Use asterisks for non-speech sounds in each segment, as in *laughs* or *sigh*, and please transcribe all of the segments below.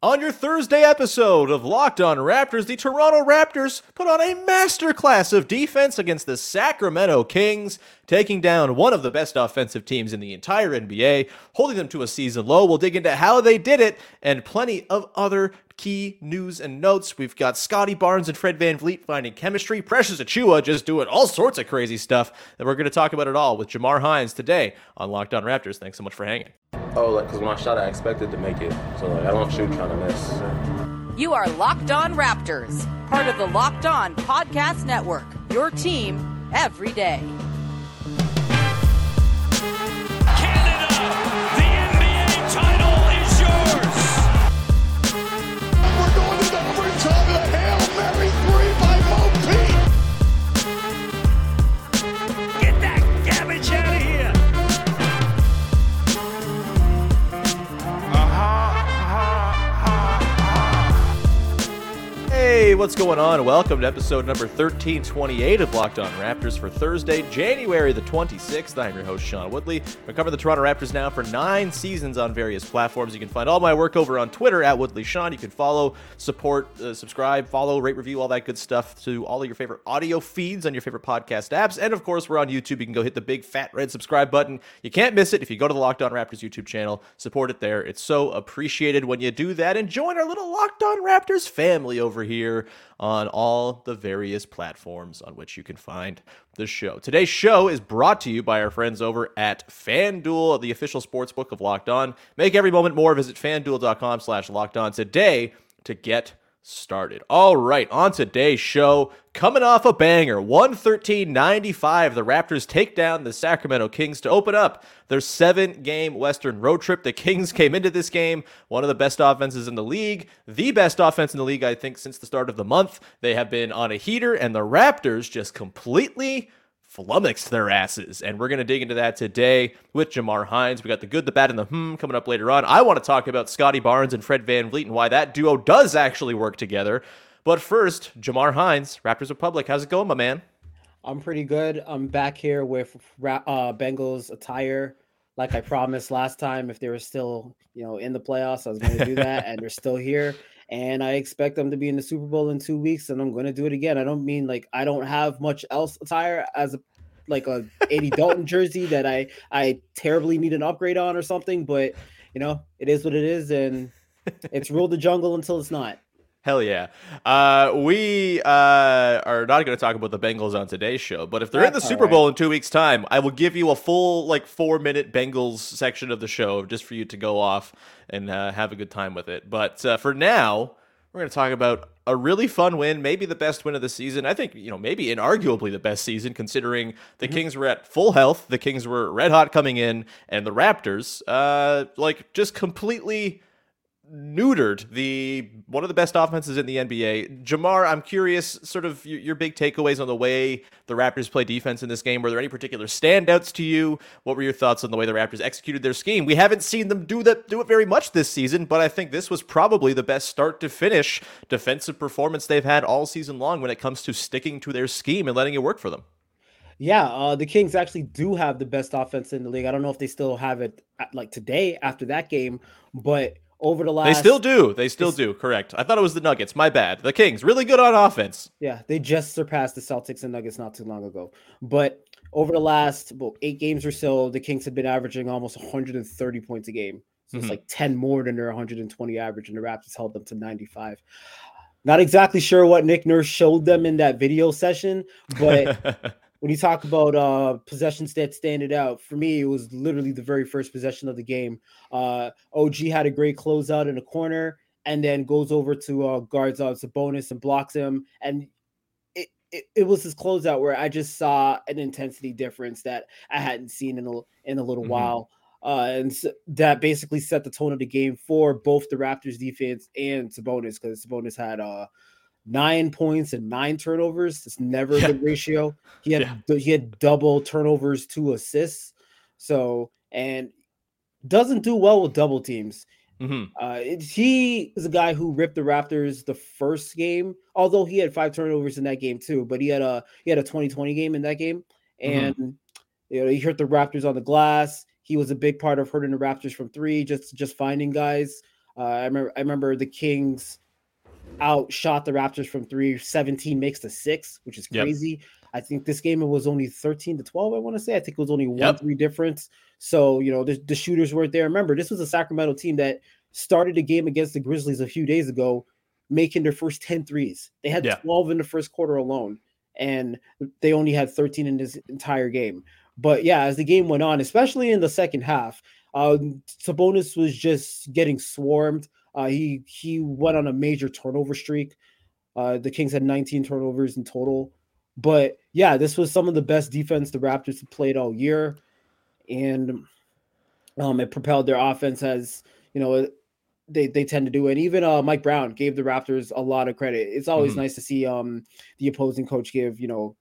On your Thursday episode of Locked On Raptors, the Toronto Raptors put on a masterclass of defense against the Sacramento Kings, taking down one of the best offensive teams in the entire NBA, holding them to a season low. We'll dig into how they did it and plenty of other key news and notes. We've got Scottie Barnes and Fred VanVleet finding chemistry, Precious Achiuwa just doing all sorts of crazy stuff, and we're going to talk about it all with Jamar Hinds today on Locked On Raptors. Thanks so much for hanging. Oh, like, because when I shot, I expected to make it. So, like, I don't shoot trying to miss. You are Locked On Raptors, part of the Locked On Podcast Network. Your team every day. What's going on? Welcome to episode number 1328 of Locked On Raptors for Thursday, January the 26th. I'm your host, Sean Woodley. I cover the Toronto Raptors now for nine seasons on various platforms. You can find all my work over on Twitter at Woodley Sean. You can follow, support, uh, subscribe, follow, rate, review, all that good stuff to all of your favorite audio feeds on your favorite podcast apps. And of course, we're on YouTube. You can go hit the big fat red subscribe button. You can't miss it if you go to the Locked On Raptors YouTube channel. Support it there. It's so appreciated when you do that. And join our little Locked On Raptors family over here on all the various platforms on which you can find the show. Today's show is brought to you by our friends over at FanDuel, the official sportsbook of Locked On. Make every moment more. Visit fanduel.com slash locked on today to get started. All right, on today's show, coming off a banger, 113.95, the Raptors take down the Sacramento Kings to open up their seven-game Western road trip. The Kings came into this game one of the best offenses in the league, the best offense in the league, I think, since the start of the month. They have been on a heater, and the Raptors just completely flummoxed their asses. And we're going to dig into that today with Jamar Hinds. We got the good, the bad, and the hmm coming up later on. I want to talk about Scottie Barnes and Fred Van VanVleet and why that duo does actually work together. But first, Jamar Hinds, Raptors Republic. How's it going, my man? I'm pretty good. I'm back here with uh, Bengals attire, like I promised last time. If they were still, you know, in the playoffs, I was going to do that, *laughs* and they're still here. And I expect them to be in the Super Bowl in two weeks, and I'm going to do it again. I don't mean like I don't have much else attire as a like a 80 Dalton jersey that I I terribly need an upgrade on or something, but you know, it is what it is, and it's ruled the jungle until it's not. Hell yeah. Uh, we uh, are not going to talk about the Bengals on today's show, but if they're in the Super right. Bowl in two weeks' time, I will give you a full, like, four minute Bengals section of the show just for you to go off and uh, have a good time with it. But uh, for now, we're going to talk about a really fun win, maybe the best win of the season. I think, you know, maybe inarguably the best season considering the Mm-hmm. Kings were at full health, the Kings were red hot coming in, and the Raptors, uh, like, just completely neutered the one of the best offenses in the NBA. Jamar, I'm curious, sort of your, your big takeaways on the way the Raptors play defense in this game. Were there any particular standouts to you? What were your thoughts on the way the Raptors executed their scheme? We haven't seen them do that do it very much this season, but I think this was probably the best start to finish defensive performance they've had all season long when it comes to sticking to their scheme and letting it work for them. Yeah, uh, the Kings actually do have the best offense in the league. I don't know if they still have it at, like today after that game, but over the last They still do. They still do. Correct. I thought it was the Nuggets. My bad. The Kings really good on offense. Yeah, they just surpassed the Celtics and Nuggets not too long ago. But over the last well, eight games or so, the Kings have been averaging almost 130 points a game. So Mhm. it's like 10 more than their 120 average, and the Raptors held them to 95. Not exactly sure what Nick Nurse showed them in that video session, but *laughs* when you talk about uh possessions that standed out for me it was literally the very first possession of the game uh og had a great closeout in a corner and then goes over to uh guards uh Sabonis and blocks him and it, it, it was his closeout where I just saw an intensity difference that I hadn't seen in a in a little Mhm. while. Uh, and s- that basically set the tone of the game for both the Raptors defense and Sabonis because Sabonis had uh nine points and nine turnovers. It's never a good ratio. He had Yeah. he had double turnovers to assists. So and doesn't do well with double teams. hmm Uh, it- he is a guy who ripped the Raptors the first game, although he had five turnovers in that game too. But he had a he had a 20-20 game in that game, and you know he hurt the Raptors on the glass. He was a big part of hurting the Raptors from three, just just finding guys. Uh, I remember I remember the Kings outshot the Raptors from three, 17 makes to six, which is Yep. crazy. I think this game it was only 13 to 12, I want to say. I think it was only one Yep. three difference. So, you know, the, the shooters weren't there. Remember, this was a Sacramento team that started the game against the Grizzlies a few days ago, making their first 10 threes. They had Yeah. 12 in the first quarter alone, and they only had 13 in this entire game. But yeah, as the game went on, especially in the second half, uh, Sabonis was just getting swarmed. Uh, he he went on a major turnover streak. Uh, the Kings had 19 turnovers in total. But yeah, this was some of the best defense the Raptors have played all year, and um, it propelled their offense as you know they they tend to do. And even uh, Mike Brown gave the Raptors a lot of credit. It's always Mhm. nice to see um the opposing coach give you know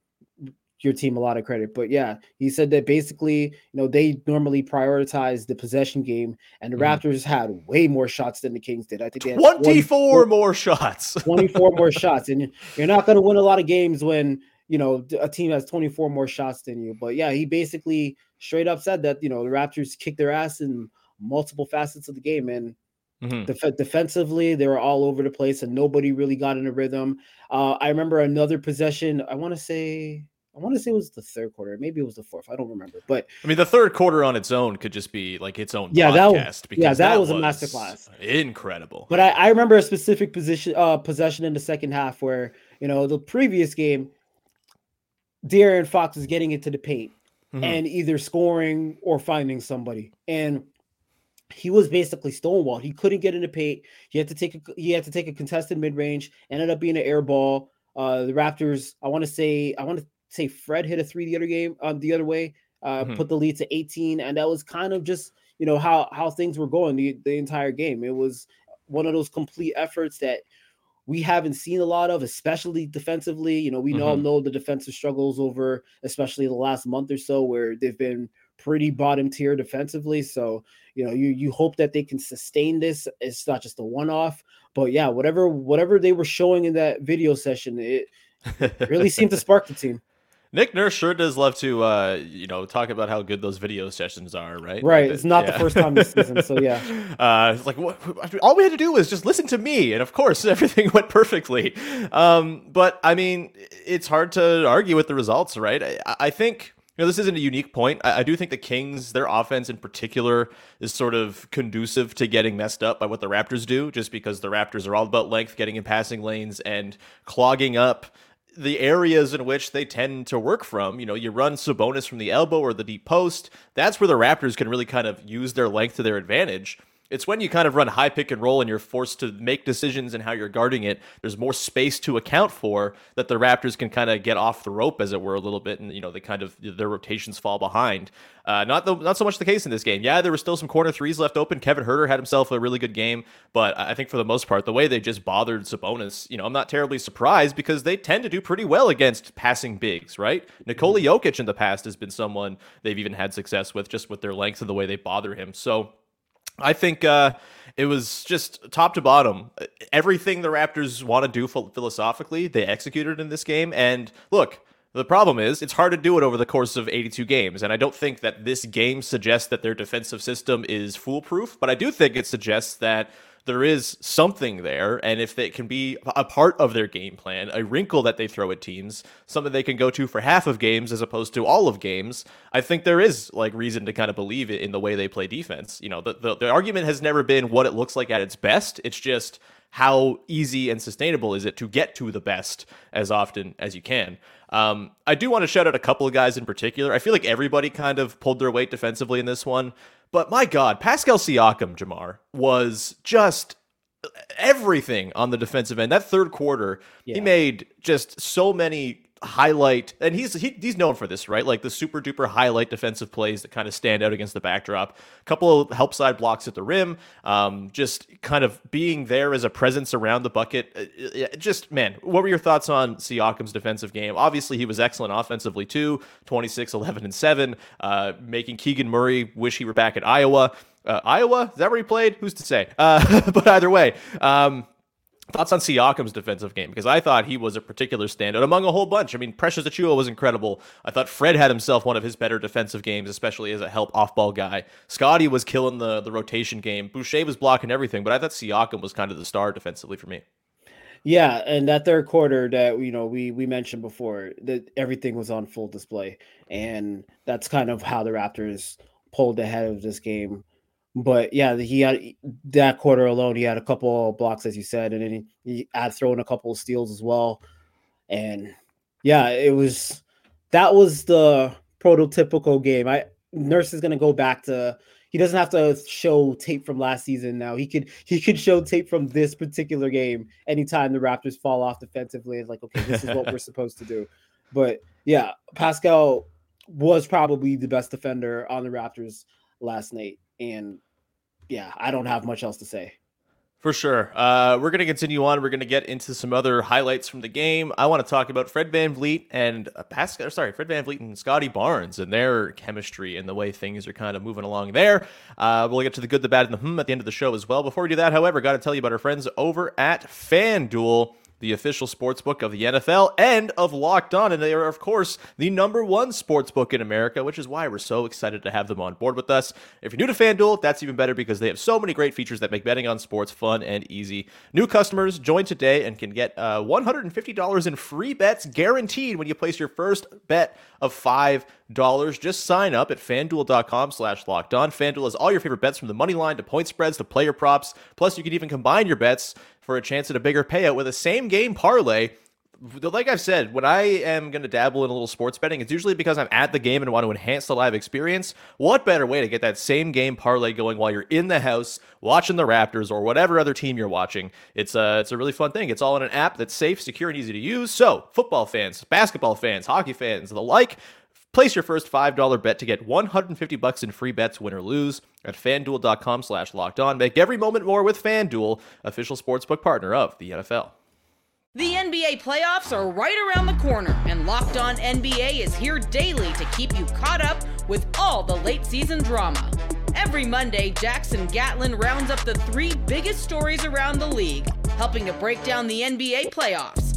your team a lot of credit. But yeah, he said that basically, you know, they normally prioritize the possession game, and the Mhm. Raptors had way more shots than the Kings did. I think they had 24 more shots. *laughs* 24 more shots, and you're not going to win a lot of games when you know a team has 24 more shots than you. But yeah, he basically straight up said that you know the Raptors kicked their ass in multiple facets of the game, and Mhm. Def- defensively, they were all over the place, and nobody really got in a rhythm. Uh, I remember another possession. I want to say, I want to say it was the third quarter. Maybe it was the fourth. I don't remember. But I mean, the third quarter on its own could just be like its own Yeah, podcast. that was- because yeah, that was a masterclass. Incredible. but I, I remember a specific position uh, possession in the second half where you know the previous game, De'Aaron Fox was getting into the paint Mhm. and either scoring or finding somebody, and he was basically stonewalled. He couldn't get in the paint. He had to take a he had to take a contested mid range. Ended up being an air ball. Uh, the Raptors. I want to say I want to say Fred hit a three the other game um, the other way. Uh, Mhm. put the lead to 18, and that was kind of just you know how how things were going the the entire game. It was one of those complete efforts that we haven't seen a lot of, especially defensively. You know, we all Mhm. know the defensive struggles over, especially the last month or so, where they've been pretty bottom tier defensively. So, you know, you you hope that they can sustain this. It's not just a one off, but yeah, whatever whatever they were showing in that video session, it *laughs* really seemed to spark the team. Nick Nurse sure does love to, uh, you know, talk about how good those video sessions are, right? Right. Like It's not the first time this season, so yeah. *laughs* Uh, it's like what, all we had to do was just listen to me, and of course *laughs* everything went perfectly. Um, but I mean, it's hard to argue with the results, right? I, I think. You know, this isn't a unique point. I, I do think the Kings, their offense in particular, is sort of conducive to getting messed up by what the Raptors do, just because the Raptors are all about length, getting in passing lanes, and clogging up the areas in which they tend to work from. You know, you run Sabonis from the elbow or the deep post. That's where the Raptors can really kind of use their length to their advantage. It's when you kind of run high pick and roll and you're forced to make decisions in how you're guarding it. There's more space to account for that the Raptors can kind of get off the rope, as it were, a little bit, and you know they kind of their rotations fall behind. Uh, not the, not so much the case in this game. Yeah, there were still some corner threes left open. Kevin Huerter had himself a really good game, but I I think for the most part, the way they just bothered Sabonis, you know, I'm not terribly surprised because they tend to do pretty well against passing bigs, right? Nikola Jokic in the past has been someone they've even had success with just with their length and the way they bother him. So. I think uh, it was just top to bottom. Everything the Raptors want to do philosophically, they executed in this game. And look, the problem is it's hard to do it over the course of 82 games. And I don't think that this game suggests that their defensive system is foolproof, but I do think it suggests that there is something there. And if it can be a part of their game plan, a wrinkle that they throw at teams, something they can go to for half of games as opposed to all of games, I think there is like reason to kind of believe it in the way they play defense. You know, the, the, the argument has never been what it looks like at its best. It's just how easy and sustainable is it to get to the best as often as you can. Um, I do want to shout out a couple of guys in particular. I feel like everybody kind of pulled their weight defensively in this one. But my God, Pascal Siakam, Jamar, was just everything on the defensive end. That third quarter, he made just so many highlight, and he's he, he's known for this, right? Like the super duper highlight defensive plays that kind of stand out against the backdrop. A couple of help side blocks at the rim, um, just kind of being there as a presence around the bucket. Uh, uh, just man, what were your thoughts on Siakam's defensive game? Obviously, he was excellent offensively too 26, 11, and 7, uh, making Keegan Murray wish he were back at Iowa. Uh, Iowa, is that where he played? Who's to say? Uh, *laughs* but either way, um, Thoughts on Siakam's defensive game because I thought he was a particular standout among a whole bunch. I mean, Precious Achiuwa was incredible. I thought Fred had himself one of his better defensive games, especially as a help off-ball guy. Scottie was killing the the rotation game. Boucher was blocking everything, but I thought Siakam was kind of the star defensively for me. Yeah, and that third quarter that you know we we mentioned before that everything was on full display, and that's kind of how the Raptors pulled ahead of this game but yeah, he had that quarter alone. He had a couple blocks, as you said, and then he, he had thrown a couple of steals as well. And yeah, it was that was the prototypical game. I Nurse is gonna go back to. He doesn't have to show tape from last season now. He could he could show tape from this particular game anytime the Raptors fall off defensively. It's like, okay, this is what we're *laughs* supposed to do. But yeah, Pascal was probably the best defender on the Raptors last night. And yeah, I don't have much else to say. For sure. Uh, we're going to continue on. We're going to get into some other highlights from the game. I want to talk about Fred VanVleet and uh, Pascal, sorry, Fred VanVleet and Scottie Barnes and their chemistry and the way things are kind of moving along there. Uh, we'll get to the good, the bad, and the hmm at the end of the show as well. Before we do that, however, got to tell you about our friends over at FanDuel the official sports book of the NFL and of Locked On. And they are, of course, the number one sports book in America, which is why we're so excited to have them on board with us. If you're new to FanDuel, that's even better because they have so many great features that make betting on sports fun and easy. New customers join today and can get uh, $150 in free bets guaranteed when you place your first bet of $5. Just sign up at fanduel.com slash locked on. FanDuel has all your favorite bets from the money line to point spreads to player props. Plus, you can even combine your bets for a chance at a bigger payout with a same game parlay. Like I've said, when I am going to dabble in a little sports betting, it's usually because I'm at the game and want to enhance the live experience. What better way to get that same game parlay going while you're in the house watching the Raptors or whatever other team you're watching? It's a, it's a really fun thing. It's all in an app that's safe, secure, and easy to use. So, football fans, basketball fans, hockey fans, the like, Place your first $5 bet to get 150 bucks in free bets, win or lose, at fanduel.com slash locked on. Make every moment more with FanDuel, official sportsbook partner of the NFL. The NBA playoffs are right around the corner, and Locked On NBA is here daily to keep you caught up with all the late season drama. Every Monday, Jackson Gatlin rounds up the three biggest stories around the league, helping to break down the NBA playoffs.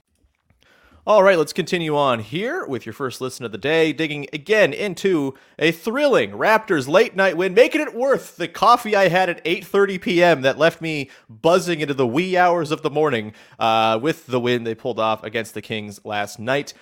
All right, let's continue on here with your first listen of the day, digging again into a thrilling Raptors late night win, making it worth the coffee I had at 8:30 p.m. that left me buzzing into the wee hours of the morning uh, with the win they pulled off against the Kings last night.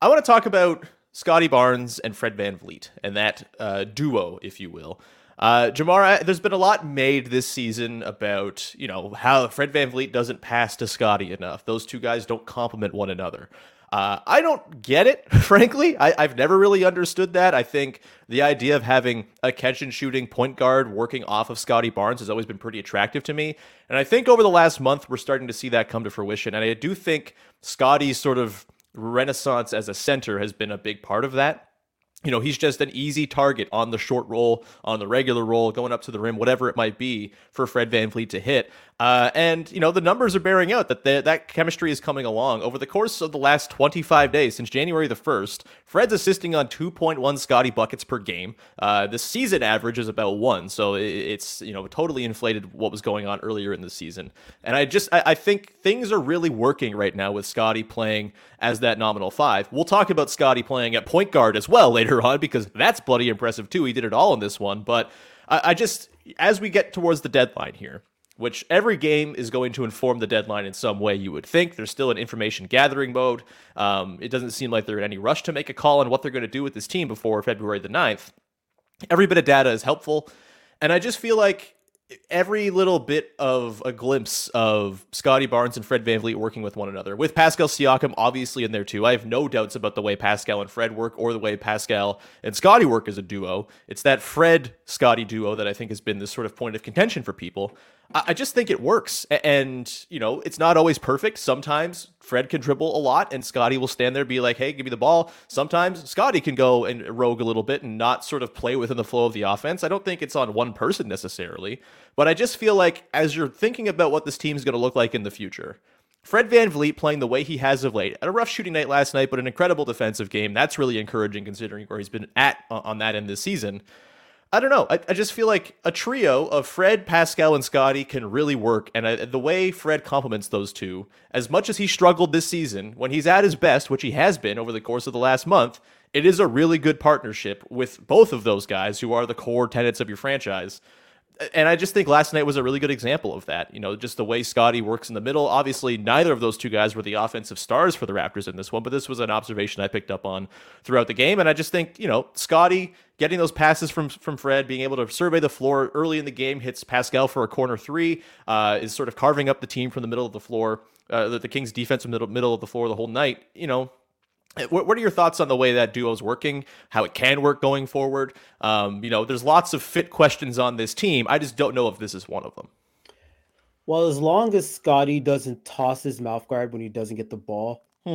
I want to talk about Scottie Barnes and Fred VanVleet and that uh, duo, if you will. Uh, Jamar, there's been a lot made this season about, you know, how Fred VanVleet doesn't pass to Scottie enough. Those two guys don't complement one another. Uh, I don't get it, *laughs* frankly. I, have never really understood that. I think the idea of having a catch and shooting point guard working off of Scottie Barnes has always been pretty attractive to me. And I think over the last month, we're starting to see that come to fruition. And I do think Scottie's sort of renaissance as a center has been a big part of that you know, he's just an easy target on the short roll, on the regular roll, going up to the rim, whatever it might be for Fred VanVleet to hit. Uh, and, you know, the numbers are bearing out that the, that chemistry is coming along. Over the course of the last 25 days, since January the 1st, Fred's assisting on 2.1 Scottie buckets per game. Uh, the season average is about one. So it's, you know, totally inflated what was going on earlier in the season. And I just, I, I think things are really working right now with Scottie playing as that nominal five. We'll talk about Scottie playing at point guard as well later on because that's bloody impressive too. He did it all in this one. But I, I just, as we get towards the deadline here, which every game is going to inform the deadline in some way, you would think. They're still an information gathering mode. Um, it doesn't seem like they're in any rush to make a call on what they're going to do with this team before February the 9th. Every bit of data is helpful. And I just feel like every little bit of a glimpse of Scottie Barnes and Fred VanVleet working with one another. With Pascal Siakam obviously in there too. I have no doubts about the way Pascal and Fred work or the way Pascal and Scottie work as a duo. It's that Fred Scottie duo that I think has been this sort of point of contention for people. I just think it works. And, you know, it's not always perfect. Sometimes Fred can dribble a lot and Scottie will stand there be like, hey, give me the ball. Sometimes Scottie can go and rogue a little bit and not sort of play within the flow of the offense. I don't think it's on one person necessarily, but I just feel like as you're thinking about what this team is going to look like in the future, Fred VanVleet playing the way he has of late, at a rough shooting night last night, but an incredible defensive game. That's really encouraging considering where he's been at uh, on that end this season. I don't know. I, I just feel like a trio of Fred, Pascal, and Scottie can really work. And I, the way Fred complements those two, as much as he struggled this season, when he's at his best, which he has been over the course of the last month, it is a really good partnership with both of those guys who are the core tenets of your franchise and I just think last night was a really good example of that. You know, just the way Scottie works in the middle. Obviously, neither of those two guys were the offensive stars for the Raptors in this one, but this was an observation I picked up on throughout the game. And I just think, you know, Scottie getting those passes from from Fred, being able to survey the floor early in the game, hits Pascal for a corner three, uh, is sort of carving up the team from the middle of the floor, uh, the, the Kings' defense from middle middle of the floor the whole night. You know, what, are your thoughts on the way that duo is working? How it can work going forward? Um, you know, there's lots of fit questions on this team. I just don't know if this is one of them. Well, as long as Scottie doesn't toss his mouth guard when he doesn't get the ball, *laughs*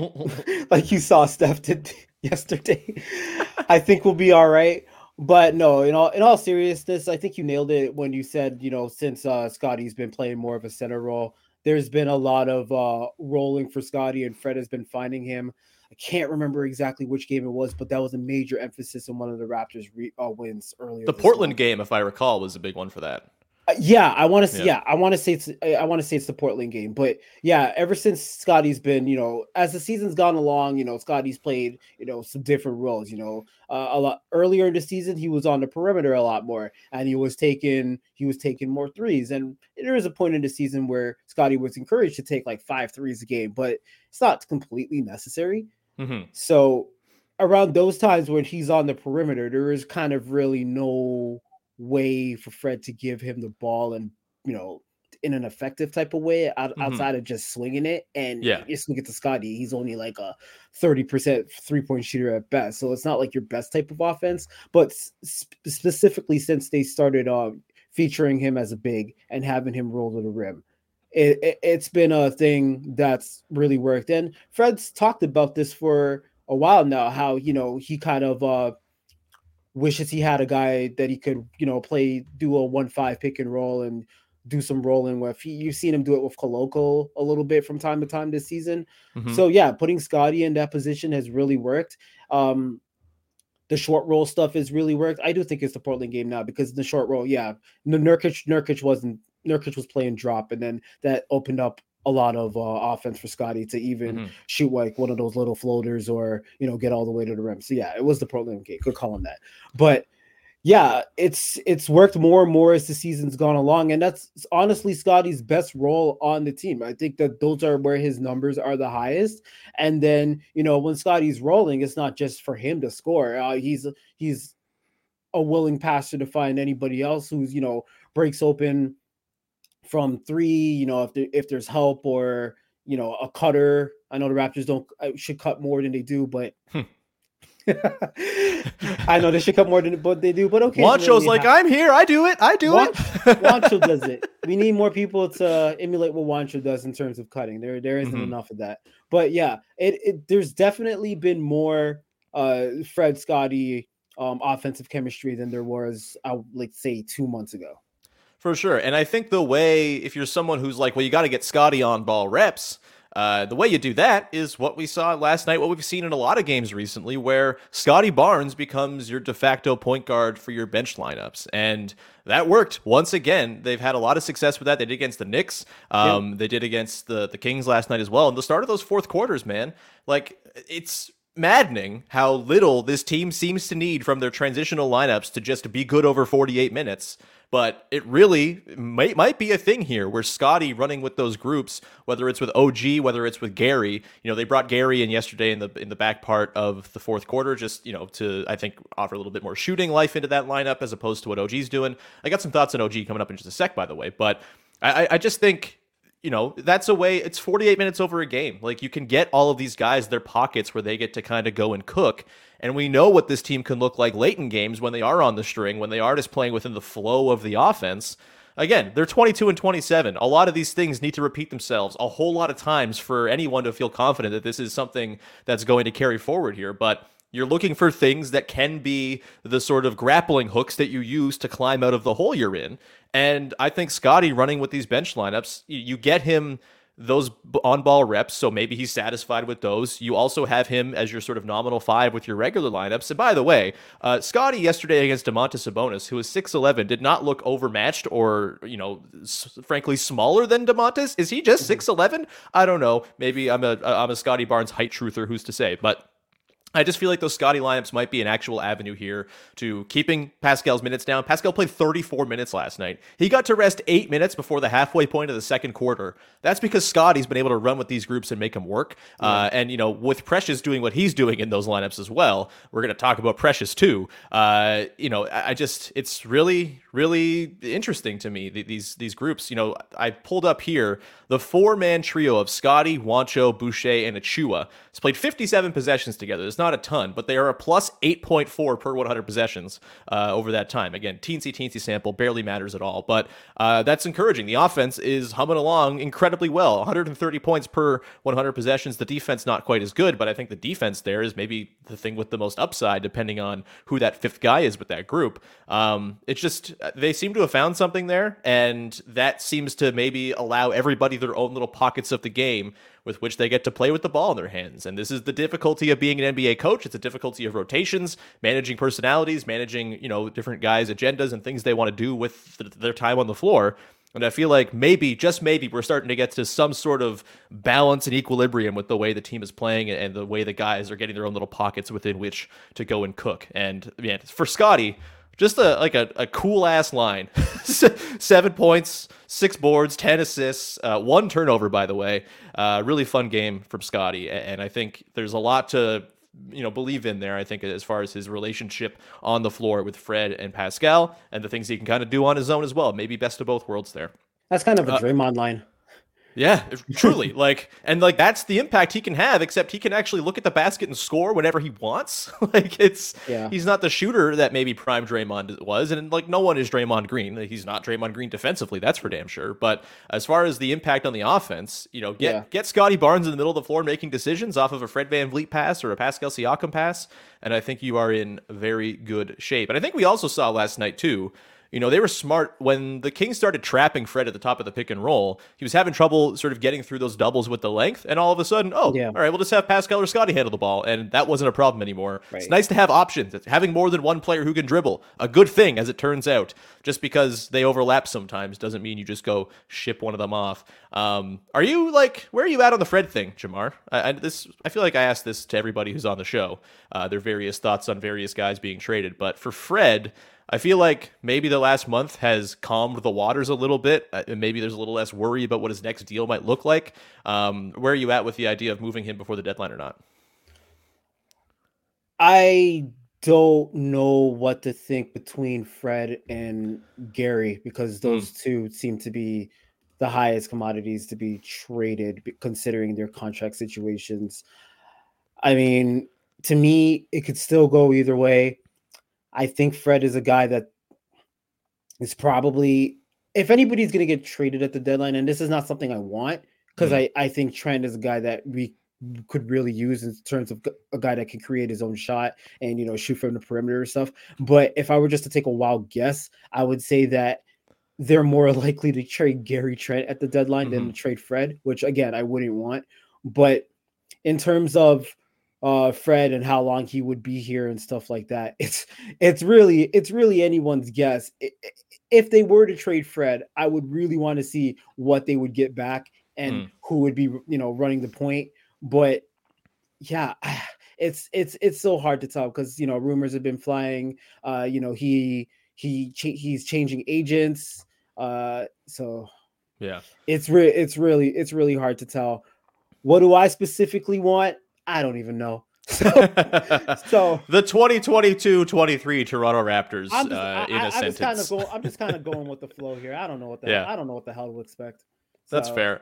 like you saw Steph did *laughs* yesterday, *laughs* I think we'll be all right. But no, in all in all seriousness, I think you nailed it when you said, you know, since uh, Scottie's been playing more of a center role, there's been a lot of uh, rolling for Scottie, and Fred has been finding him. I can't remember exactly which game it was, but that was a major emphasis in one of the Raptors re- uh, wins earlier. The Portland month. game, if I recall, was a big one for that. Uh, yeah, I want to. Yeah. yeah, I want to say it's. I want to say it's the Portland game, but yeah, ever since Scottie's been, you know, as the season's gone along, you know, Scottie's played, you know, some different roles. You know, uh, a lot earlier in the season, he was on the perimeter a lot more, and he was taking he was taking more threes. And there was a point in the season where Scottie was encouraged to take like five threes a game, but it's not completely necessary. Mm-hmm. So around those times when he's on the perimeter, there is kind of really no way for Fred to give him the ball and you know in an effective type of way out, mm-hmm. outside of just swinging it. And yeah, just look at the Scottie. He's only like a 30% three point shooter at best. So it's not like your best type of offense. But sp- specifically, since they started um, featuring him as a big and having him roll to the rim, it, it, has been a thing that's really worked. And Fred's talked about this for a while now, how, you know, he kind of uh, wishes he had a guy that he could, you know, play, do a one five pick and roll and do some rolling with. He, you've seen him do it with Koloko a little bit from time to time this season. Mm-hmm. So yeah, putting Scottie in that position has really worked. Um, the short roll stuff has really worked. I do think it's the Portland game now because the short roll, yeah, Nurkic Nurkic wasn't Nurkic was playing drop, and then that opened up a lot of uh, offense for Scottie to even mm-hmm. shoot like one of those little floaters or you know get all the way to the rim. So yeah, it was the Portland game. Good call on that. But yeah, it's it's worked more and more as the season's gone along, and that's honestly Scottie's best role on the team. I think that those are where his numbers are the highest. And then you know when Scottie's rolling, it's not just for him to score. Uh, he's he's a willing passer to find anybody else who's you know breaks open from three, you know, if there, if there's help or you know a cutter. I know the Raptors don't uh, should cut more than they do, but hmm. *laughs* I know they should cut more than what they do. But okay, Juancho's like. I'm here. I do it. I do Juan- it. Juancho does it. *laughs* We need more people to emulate what Juancho does in terms of cutting. There, there isn't mm-hmm. enough of that. But yeah, it, it there's definitely been more uh Fred Scottie um offensive chemistry than there was, I would like say two months ago. For sure. And I think the way, if you're someone who's like, well, you got to get Scottie on ball reps, uh, the way you do that is what we saw last night, what we've seen in a lot of games recently, where Scottie Barnes becomes your de facto point guard for your bench lineups. And that worked once again. They've had a lot of success with that. They did against the Knicks. Um, yep. They did against the, the Kings last night as well. And the start of those fourth quarters, man, like it's maddening how little this team seems to need from their transitional lineups to just be good over 48 minutes But it really might might be a thing here where Scottie running with those groups, whether it's with OG, whether it's with Gary. You know, they brought Gary in yesterday in the in the back part of the fourth quarter, just you know to I think offer a little bit more shooting life into that lineup as opposed to what OG's doing. I got some thoughts on OG coming up in just a sec, by the way, but I, I just think you know, that's a way it's 48 minutes over a game. Like you can get all of these guys their pockets where they get to kind of go and cook. And we know what this team can look like late in games when they are on the string, when they are just playing within the flow of the offense. Again, they're 22 and 27. A lot of these things need to repeat themselves a whole lot of times for anyone to feel confident that this is something that's going to carry forward here. But you're looking for things that can be the sort of grappling hooks that you use to climb out of the hole you're in. And I think Scottie running with these bench lineups, you get him those on ball reps, so maybe he's satisfied with those. You also have him as your sort of nominal five with your regular lineups. And by the way, uh, Scottie yesterday against Domantas Sabonis, who was 6'11, did not look overmatched or, you know, s- frankly smaller than Domantas. Is he just 6'11? I don't know. Maybe I'm a I'm a Scottie Barnes height truther, who's to say? But I just feel like those Scottie lineups might be an actual avenue here to keeping Pascal's minutes down. Pascal played 34 minutes last night. He got to rest eight minutes before the halfway point of the second quarter. That's because Scottie's been able to run with these groups and make them work. Yeah. Uh, and, you know, with Precious doing what he's doing in those lineups as well, we're going to talk about Precious too. Uh, you know, I just, it's really, really interesting to me, these, these groups. You know, I pulled up here the four man trio of Scottie, Juancho, Boucher, and Achiuwa. It's played 57 possessions together. It's not a ton, but they are a plus 8.4 per 100 possessions uh, over that time. Again, teensy, teensy sample, barely matters at all, but uh, that's encouraging. The offense is humming along incredibly well 130 points per 100 possessions. The defense, not quite as good, but I think the defense there is maybe the thing with the most upside, depending on who that fifth guy is with that group. Um, it's just, they seem to have found something there, and that seems to maybe allow everybody their own little pockets of the game with which they get to play with the ball in their hands. And this is the difficulty of being an NBA coach. It's a difficulty of rotations, managing personalities, managing, you know, different guys' agendas and things they want to do with th- their time on the floor. And I feel like maybe, just maybe, we're starting to get to some sort of balance and equilibrium with the way the team is playing and the way the guys are getting their own little pockets within which to go and cook. And man, for Scottie, just a like a, a cool ass line. *laughs* Seven points, six boards, ten assists, uh, one turnover. By the way, uh, really fun game from Scottie, and I think there's a lot to you know believe in there. I think as far as his relationship on the floor with Fred and Pascal, and the things he can kind of do on his own as well. Maybe best of both worlds there. That's kind of a uh, Draymond line. Yeah, *laughs* truly. *laughs* like and like that's the impact he can have, except he can actually look at the basket and score whenever he wants. *laughs* like it's yeah. he's not the shooter that maybe prime Draymond was, and like no one is Draymond Green. He's not Draymond Green defensively, that's for damn sure. But as far as the impact on the offense, you know, get yeah. get Scottie Barnes in the middle of the floor making decisions off of a Fred Van VanVleet pass or a Pascal Siakam pass, and I think you are in very good shape. And I think we also saw last night too you know, they were smart when the Kings started trapping Fred at the top of the pick and roll. He was having trouble sort of getting through those doubles with the length, and all of a sudden, oh, yeah. all right, we'll just have Pascal or Scottie handle the ball, and that wasn't a problem anymore. Right. It's nice to have options. It's having more than one player who can dribble, a good thing as it turns out. Just because they overlap sometimes doesn't mean you just go ship one of them off. Um, are you like where are you at on the Fred thing, Jamar? I, I, this I feel like I asked this to everybody who's on the show. Uh, their various thoughts on various guys being traded, but for Fred. I feel like maybe the last month has calmed the waters a little bit. Uh, maybe there's a little less worry about what his next deal might look like. Um, where are you at with the idea of moving him before the deadline or not? I don't know what to think between Fred and Gary because hmm. those mm. two seem to be the highest commodities to be traded considering their contract situations. I mean, to me, it could still go either way. I think Fred is a guy that is probably, if anybody's going to get traded at the deadline, and this is not something I want, because mm-hmm. I, I think Trent is a guy that we could really use in terms of a guy that can create his own shot and you know shoot from the perimeter and stuff. But if I were just to take a wild guess, I would say that they're more *laughs* likely to trade Gary Trent at the deadline mm-hmm. than to trade Fred, which again I wouldn't want. But in terms of uh Fred and how long he would be here and stuff like that. *laughs* It's it's really it's really anyone's guess. If they were to trade Fred, I would really want to see what they would get back and mm. who would be, you know, running the point. But yeah, *sighs* it's it's it's so hard to tell because you know rumors have been flying. Uh, you know, he he he's changing agents. Uh, so Yeah. it's re- it's really it's really hard to tell. What do I specifically want? I don't even know. *laughs* So, so the 2022-23 Toronto Raptors I'm just, uh, I, in a I'm sentence. just kind of going. I'm just kind of going with the flow here. I don't know what the Yeah. I don't know what the hell to expect. That's fair.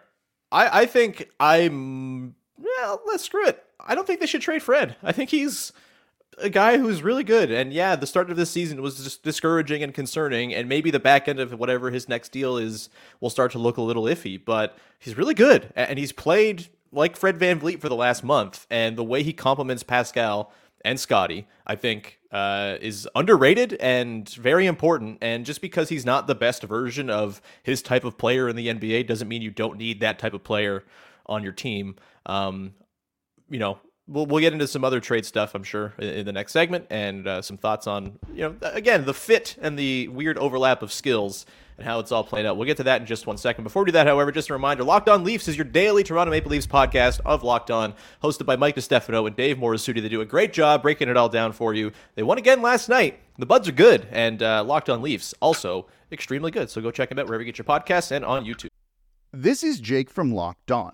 I, I think I'm. Well, let's screw it. I don't think they should trade Fred. I think he's a guy who's really good. And yeah, the start of this season was just discouraging and concerning. And maybe the back end of whatever his next deal is will start to look a little iffy. But he's really good. And he's played like Fred VanVleet for the last month. And the way he compliments Pascal and Scottie, I think, uh, is underrated and very important. And just because he's not the best version of his type of player in the NBA doesn't mean you don't need that type of player on your team. Um, you know, we'll we'll get into some other trade stuff, I'm sure, in, in the next segment, and uh, some thoughts on you know again the fit and the weird overlap of skills and how it's all played out. We'll get to that in just one second. Before we do that, however, just a reminder: Locked On Leafs is your daily Toronto Maple Leafs podcast of Locked On, hosted by Mike DeStefano and Dave Morisuti. They do a great job breaking it all down for you. They won again last night. The Buds are good, and uh, Locked On Leafs also extremely good. So go check them out wherever you get your podcasts and on YouTube. This is Jake from Locked On.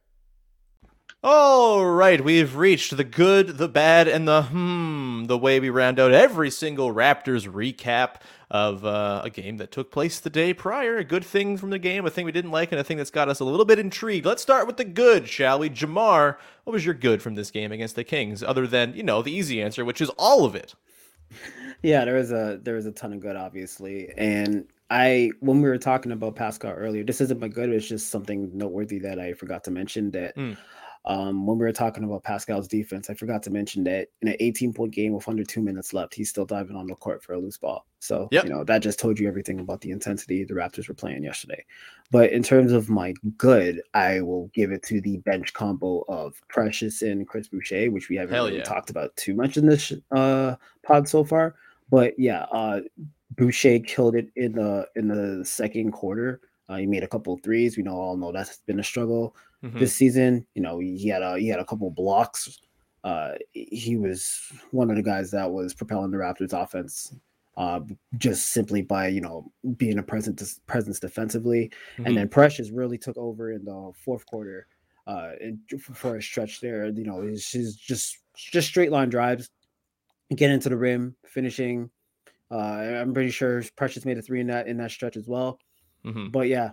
All right, we've reached the good, the bad, and the hmm, the way we round out every single Raptors recap of uh, a game that took place the day prior. A good thing from the game, a thing we didn't like, and a thing that's got us a little bit intrigued. Let's start with the good, shall we? Jamar, what was your good from this game against the Kings, other than, you know, the easy answer, which is all of it? Yeah, there was a there was a ton of good, obviously, and I when we were talking about Pascal earlier, this isn't my good. It's just something noteworthy that I forgot to mention that. Mm. Um, when we were talking about Pascal's defense, I forgot to mention that in an 18 point game with under two minutes left, he's still diving on the court for a loose ball. So, Yep. you know, that just told you everything about the intensity the Raptors were playing yesterday. But in terms of my good, I will give it to the bench combo of Precious and Chris Boucher, which we haven't Hell really yeah. talked about too much in this uh, pod so far. But yeah, uh, Boucher killed it in the in the second quarter. Uh, he made a couple of threes. We know all know that's been a struggle Mhm. this season. You know, he had a he had a couple blocks. Uh, he was one of the guys that was propelling the Raptors offense. Uh, just simply by you know being a presence presence defensively, Mhm. and then Precious really took over in the fourth quarter. Uh, and for a stretch there, you know, he's, he's just just straight line drives, get into the rim, finishing. Uh, I'm pretty sure Precious made a three in that in that stretch as well. Mhm. But yeah,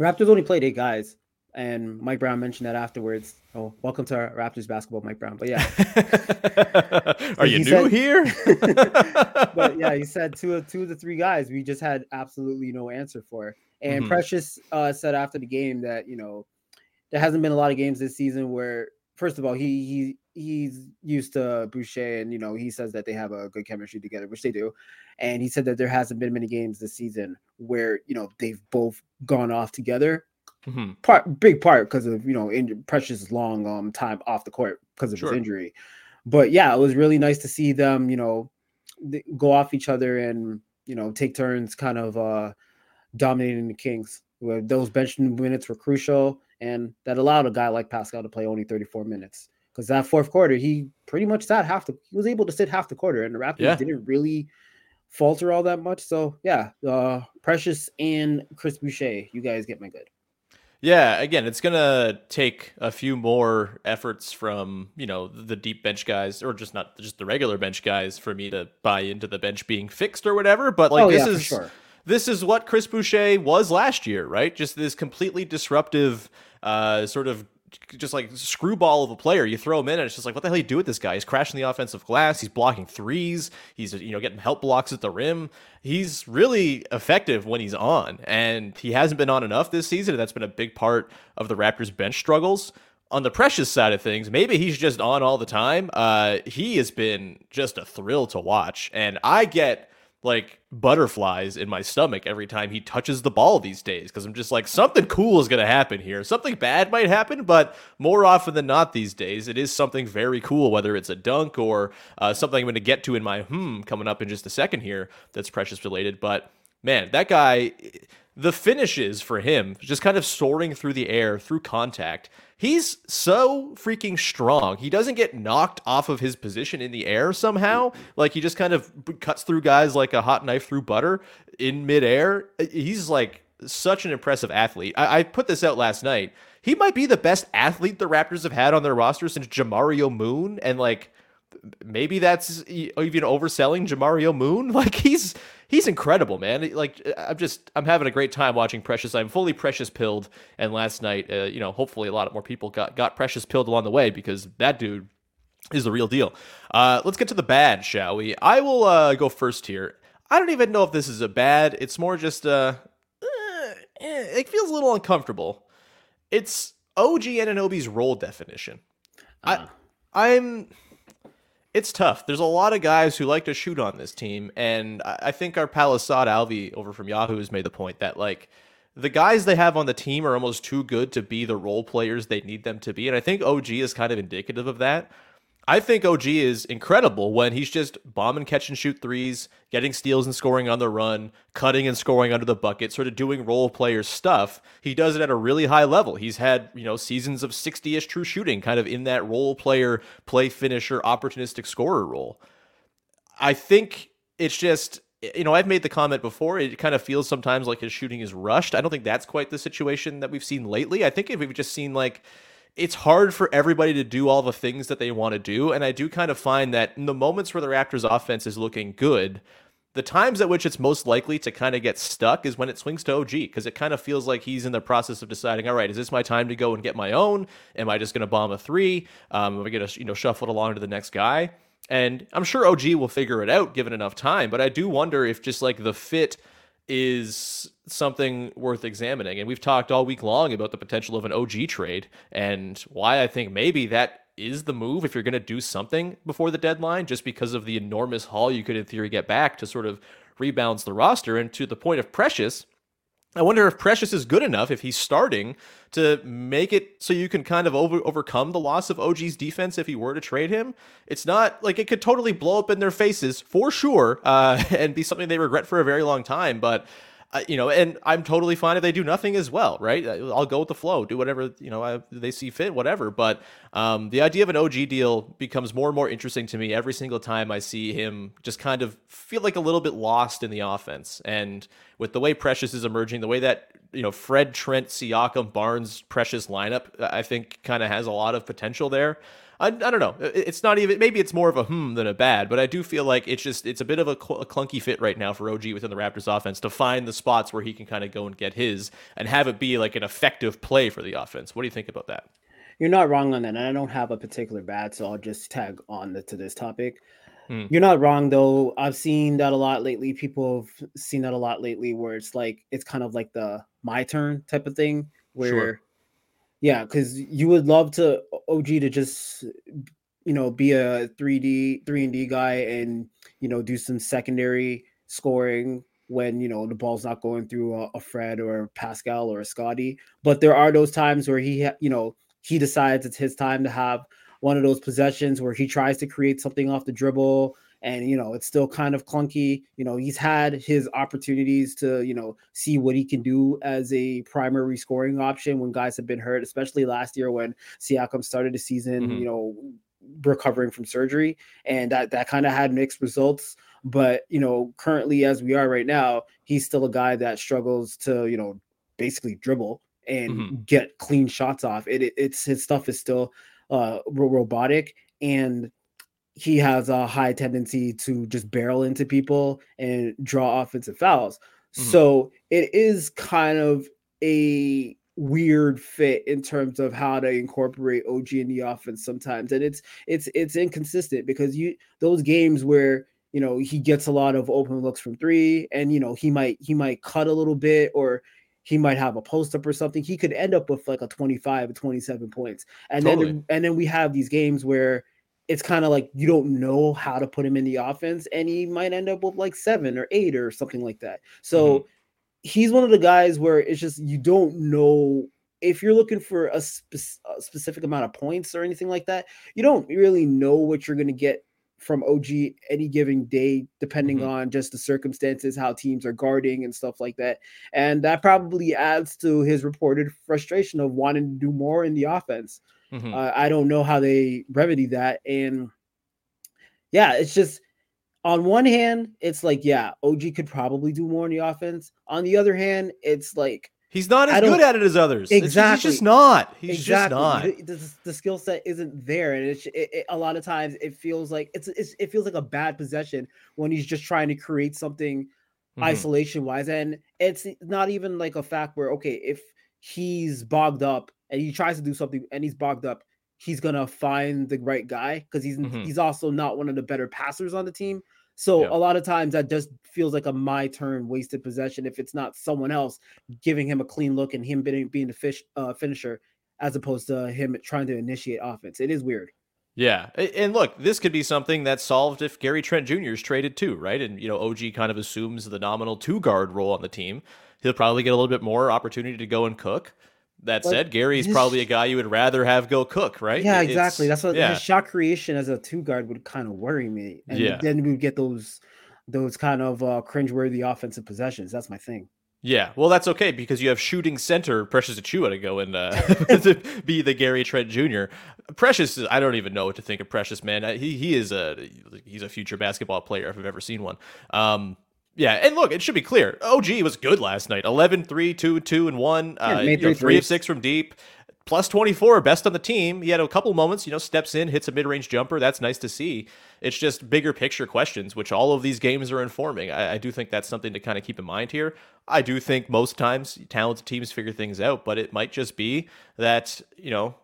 Raptors only played eight guys, and Mike Brown mentioned that afterwards. Oh, welcome to our Raptors basketball, Mike Brown. But yeah, *laughs* Are you He new said- here? *laughs* but *laughs* yeah, he said two of two of the three guys we just had absolutely no answer for. And Mhm. Precious uh, said after the game that you know there hasn't been a lot of games this season where, first of all, he he he's used to Boucher, and you know he says that they have a good chemistry together, which they do. And he said that there hasn't been many games this season where you know they've both gone off together. Mhm. Part big part because of you know in Precious long um time off the court because of Sure. his injury. But yeah, it was really nice to see them, you know, th- go off each other and you know take turns, kind of uh dominating the Kings. Where those bench minutes were crucial, and that allowed a guy like Pascal to play only 34 minutes. Because that fourth quarter, he pretty much sat half the. He was able to sit half the quarter, and the Raptors Yeah. didn't really falter all that much. So yeah, uh Precious and Chris Boucher, you guys get my good. Yeah, again, it's gonna take a few more efforts from you know the deep bench guys, or just not just the regular bench guys, for me to buy into the bench being fixed or whatever. But like Oh, this yeah, is sure. this is what Chris Boucher was last year, right? Just this completely disruptive, uh, sort of just like screwball of a player. You throw him in, and it's just like, what the hell do you do with this guy? He's crashing the offensive glass. He's blocking threes. He's you know getting help blocks at the rim. He's really effective when he's on, and he hasn't been on enough this season. And that's been a big part of the Raptors' bench struggles. On the Precious side of things, maybe he's just on all the time. Uh, he has been just a thrill to watch, and I get like butterflies in my stomach every time he touches the ball these days because I'm just like something cool is going to happen here. Something bad might happen, but more often than not these days, it is something very cool, whether it's a dunk or uh, something I'm going to get to in my hmm coming up in just a second here that's precious related. But man, that guy, the finishes for him, just kind of soaring through the air through contact. He's so freaking strong. He doesn't get knocked off of his position in the air somehow. Like he just kind of cuts through guys like a hot knife through butter in midair. Uh, he's like such an impressive athlete. I, I put this out last night. He might be the best athlete the Raptors have had on their roster since Jamario Moon. And like maybe that's even overselling Jamario Moon. *laughs* Like he's he's incredible, man. Like I'm just I'm having a great time watching Precious. I'm fully Precious pilled, and last night, uh, you know, hopefully a lot more people got got Precious pilled along the way because that dude is the real deal. Uh, let's get to the bad, shall we? I will uh, go first here. I don't even know if this is a bad. It's more just uh, eh, eh, it feels a little uncomfortable. It's OG Anunoby's role definition. I I'm it's tough. There's a lot of guys who like to shoot on this team, and I think our pal Assad Alvi over from Yahoo has made the point that like the guys they have on the team are almost too good to be the role players they need them to be, and I think OG is kind of indicative of that. I think OG is incredible when he's just bombing, catch and shoot threes, getting steals and scoring on the run, cutting and scoring under the bucket, sort of doing role player stuff. He does it at a really high level. He's had, you know, seasons of 60-ish true shooting kind of in that role player, play finisher, opportunistic scorer role. I think it's just you know, I've made the comment before. It kind of feels sometimes like his shooting is rushed. I don't think that's quite the situation that we've seen lately. I think if we've just seen like it's hard for everybody to do all the things that they want to do. And I do kind of find that in the moments where the Raptors offense is looking good, the times at which it's most likely to kind of get stuck is when it swings to OG because it kind of feels like he's in the process of deciding, all right, is this my time to go and get my own? Am I just going to bomb a three? Um, am I going to you know shuffle it along to the next guy? And I'm sure OG will figure it out given enough time. But I do wonder if just like the fit is something worth examining. And we've talked all week long about the potential of an OG trade and why I think maybe that is the move if you're going to do something before the deadline, just because of the enormous haul you could, in theory, get back to sort of rebalance the roster. And to the point of Precious, I wonder if Precious is good enough if he's starting to make it so you can kind of over, overcome the loss of OG's defense if he were to trade him. It's not like it could totally blow up in their faces for sure uh, *laughs* and be something they regret for a very long time. But you know, and I'm totally fine if they do nothing as well, right? Uh, I'll go with the flow, do whatever you know I, they see fit, whatever. But um, the idea of an OG deal becomes more and more interesting to me every single time I see him just kind of feel like a little bit lost in the offense. And with the way Precious is emerging, the way that you know Fred, Trent, Siakam, Barnes, Precious lineup, I think kind of has a lot of potential there. I, I don't know. It's not even maybe it's more of a hmm than a bad, but I do feel like it's just it's a bit of a, cl- a clunky fit right now for OG within the Raptors offense to find the spots where he can kind of go and get his and have it be like an effective play for the offense. What do you think about that? You're not wrong on that. And I don't have a particular bad, so I'll just tag on the, to this topic. Hmm. You're not wrong though. I've seen that a lot lately. People have seen that a lot lately where it's like it's kind of like the my turn type of thing where Sure. Yeah, because you would love to OG to just you know be a 3D 3 and D guy and you know do some secondary scoring when you know the ball's not going through a, a Fred or a Pascal or a Scottie. But there are those times where he ha- you know he decides it's his time to have one of those possessions where he tries to create something off the dribble and you know it's still kind of clunky you know he's had his opportunities to you know see what he can do as a primary scoring option when guys have been hurt especially last year when Siakam started the season Mhm. you know recovering from surgery and that that kind of had mixed results but you know currently as we are right now he's still a guy that struggles to you know basically dribble and Mhm. get clean shots off. It, it it's his stuff is still uh robotic and he has a high tendency to just barrel into people and draw offensive fouls. Mhm. So it is kind of a weird fit in terms of how to incorporate OG in the offense sometimes. And it's it's it's inconsistent because you those games where you know he gets a lot of open looks from three and you know he might he might cut a little bit or he might have a post up or something. He could end up with like a 25 or 27 points. And Totally. then and then we have these games where it's kind of like you don't know how to put him in the offense and he might end up with like 7 or 8 or something like that. So he's one of the guys where it's just you don't know if you're looking for a, spec- a specific amount of points or anything like that. You don't really know what you're going to get from OG any given day, depending Mhm. on just the circumstances, how teams are guarding and stuff like that. And that probably adds to his reported frustration of wanting to do more in the offense. Mhm. Uh, I don't know how they remedy that. And yeah, it's just on one hand, it's like, yeah, OG could probably do more in the offense. On the other hand, it's like, He's not as good at it as others. It's just- Exactly. he's just not. He's exactly just not. The, the, the skill set isn't there, and it's it, it- a lot of times it feels like it's, it's it feels like a bad possession when he's just trying to create something Mhm. isolation wise, and it's not even like a fact where okay, if he's bogged up and he tries to do something and he's bogged up, he's gonna find the right guy because he's Mhm. he's also not one of the better passers on the team. So Yeah. a lot of times that just feels like a my turn wasted possession if it's not someone else giving him a clean look and him being being the fish uh, finisher as opposed to him trying to initiate offense. It is weird. Yeah, and look, this could be something that's solved if Gary Trent Jr. is traded too, right? And you know, OG kind of assumes the nominal two guard role on the team. He'll probably get a little bit more opportunity to go and cook. That said, Gary's his- probably a guy you would rather have go cook, right? Yeah, it's- exactly. That's what Yeah, his shot creation as a two guard would kind of worry me. And Yeah. then we would get those those kind of uh cringeworthy offensive possessions. That's my thing. yeah. Well, that's okay because you have shooting center Precious Achiuwa to go and uh, *laughs* *laughs* to be the Gary Trent Jr. Precious, I don't even know what to think of Precious, man. He he is a he's a future basketball player if I've ever seen one. Um, yeah, and look, it should be clear. OG was good last night. 11 3 2 2 and 1. Yeah, Uh, you know, three 3 of 6 from deep. Plus 24, best on the team. He had a couple moments, you know, steps in, hits a mid-range jumper. That's nice to see. It's just bigger picture questions, which all of these games are informing. I, I do think that's something to kind of keep in mind here. I do think most times talented teams figure things out, but it might just be that, you know,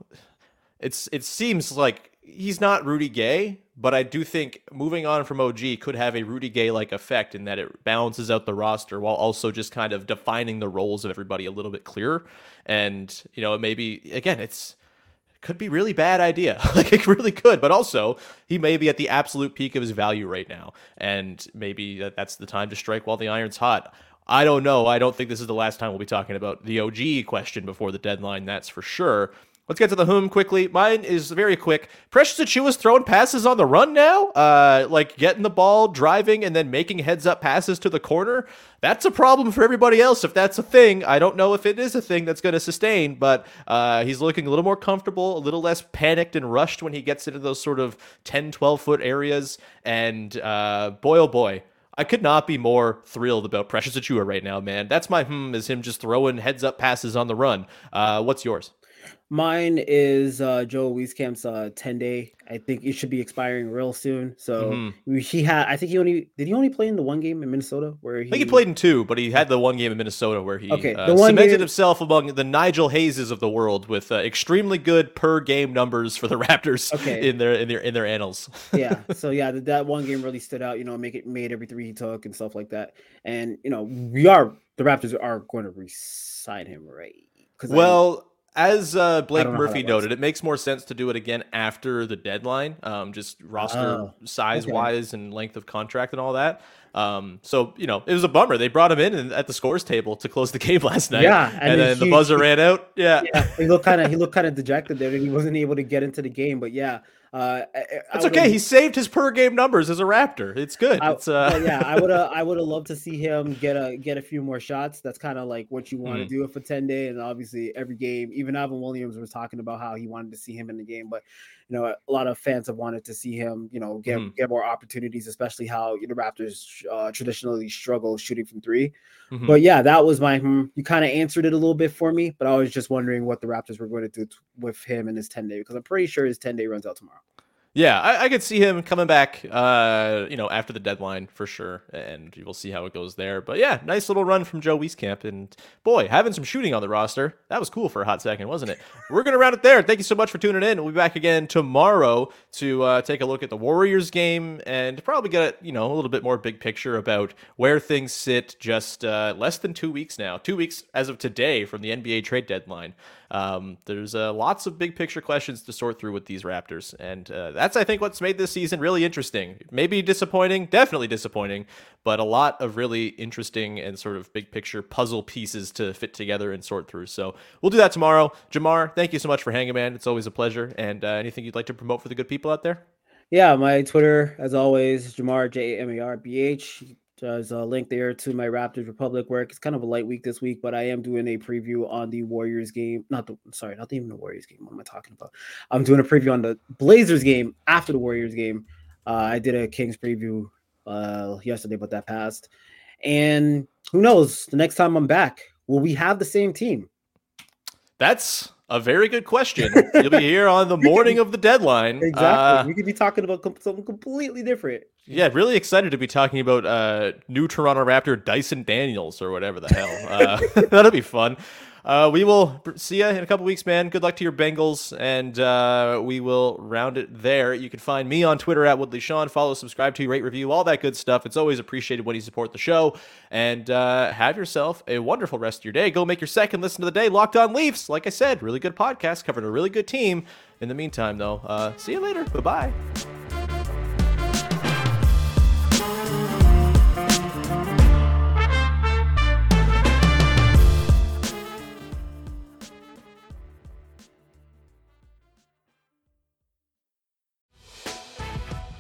it's it seems like he's not Rudy Gay, but I do think moving on from OG could have a Rudy Gay like effect in that it balances out the roster while also just kind of defining the roles of everybody a little bit clearer. And you know, maybe again, it's could be really bad idea. *laughs* like it really could, but also he may be at the absolute peak of his value right now, and maybe that's the time to strike while the iron's hot. I don't know. I don't think this is the last time we'll be talking about the OG question before the deadline. That's for sure. Let's get to the whom quickly. Mine is very quick. Precious Achiuwa's throwing passes on the run now, uh, like getting the ball, driving, and then making heads up passes to the corner. That's a problem for everybody else if that's a thing. I don't know if it is a thing that's going to sustain, but uh, he's looking a little more comfortable, a little less panicked and rushed when he gets into those sort of 10, 12 foot areas. And uh, boy, oh boy. I could not be more thrilled about Precious Achiuwa right now, man. That's my hmm is him just throwing heads up passes on the run. Uh, what's yours? Mine is uh Joe Wieskamp's uh 10 day. I think it should be expiring real soon. So Mhm. he had I think he only did he only play in the one game in Minnesota where he I think he played in two, but he had the one game in Minnesota where he Okay, uh, the one cemented game- himself among the Nigel Hayeses of the world with uh, extremely good per game numbers for the Raptors Okay. in their in their in their annals. *laughs* yeah. So yeah, that, that one game really stood out. You know, make it made every three he took and stuff like that. And you know, we are the Raptors are going to re-sign him, right? Because Well, as uh, Blake don't know how Murphy noted, it makes more sense to do it again after the deadline, um, just roster Oh, size okay. wise and length of contract and all that. Um, so you know, it was a bummer. They brought him in at the scores table to close the *laughs* game last night. Yeah, and, and then the he- buzzer ran out. Yeah, yeah, he looked kind of he looked kind of dejected there, and he wasn't able to get into the game. But yeah, uh, I- that's okay. He saved his per game numbers as a Raptor. It's good. I, it's uh, yeah, I would have *laughs* I would have loved to see him get a get a few more shots. That's kind of like what you want to Mhm. do for 10 day. And obviously every game, even Alvin Williams was talking about how he wanted to see him in the game. But you know, a lot of fans have wanted to see him, you know, get Mhm. get more opportunities, especially how the Raptors uh, traditionally struggle shooting from 3 Mhm. But yeah, that was my. Hmm, you kind of answered it a little bit for me, but I was just wondering what the Raptors were going to do t- with him in his 10 day because I'm pretty sure his 10 day runs out tomorrow. Yeah, I, I could see him coming back, uh, you know, after the deadline for sure, and we'll see how it goes there. But yeah, nice little run from Joe Wieskamp, and boy, having some shooting on the roster, that was cool for a hot second, wasn't it? *laughs* We're gonna round it there. Thank you so much for tuning in. We'll be back again tomorrow to uh, take a look at the Warriors game and probably get you know a little bit more big picture about where things sit. Just uh, less than two weeks now, two weeks as of today from the NBA trade deadline. Um, there's uh, lots of big picture questions to sort through with these Raptors, and uh, that's I think what's made this season really interesting. Maybe disappointing, definitely disappointing, but a lot of really interesting and sort of big picture puzzle pieces to fit together and sort through. So we'll do that tomorrow. Jamar, thank you so much for hanging, man. It's always a pleasure. And uh, anything you'd like to promote for the good people out there? Yeah, my Twitter, as always, Jamar J M A R B H. There's a link there to my Raptors Republic work. It's kind of a light week this week, but I am doing a preview on the Warriors game. Not the sorry, not even the Warriors game. What am I talking about? I'm doing a preview on the Blazers game after the Warriors game. Uh, I did a Kings preview uh, yesterday, but that passed. And who knows? The next time I'm back, will we have the same team? That's a very good question. *laughs* You'll be here on the morning of the deadline. Exactly. Uh, we could be talking about com- something completely different. Yeah, really excited to be talking about uh, new Toronto Raptor Dyson Daniels or whatever the hell. Uh, *laughs* that'll be fun. Uh, we will see you in a couple weeks, man. Good luck to your Bengals, and uh, we will round it there. You can find me on Twitter at Woodley Sean. Follow, subscribe to, rate, review, all that good stuff. It's always appreciated when you support the show. And uh, have yourself a wonderful rest of your day. Go make your second listen to the day. Locked on Leafs, like I said, really good podcast covering a really good team. In the meantime, though, uh, see you later. Bye bye.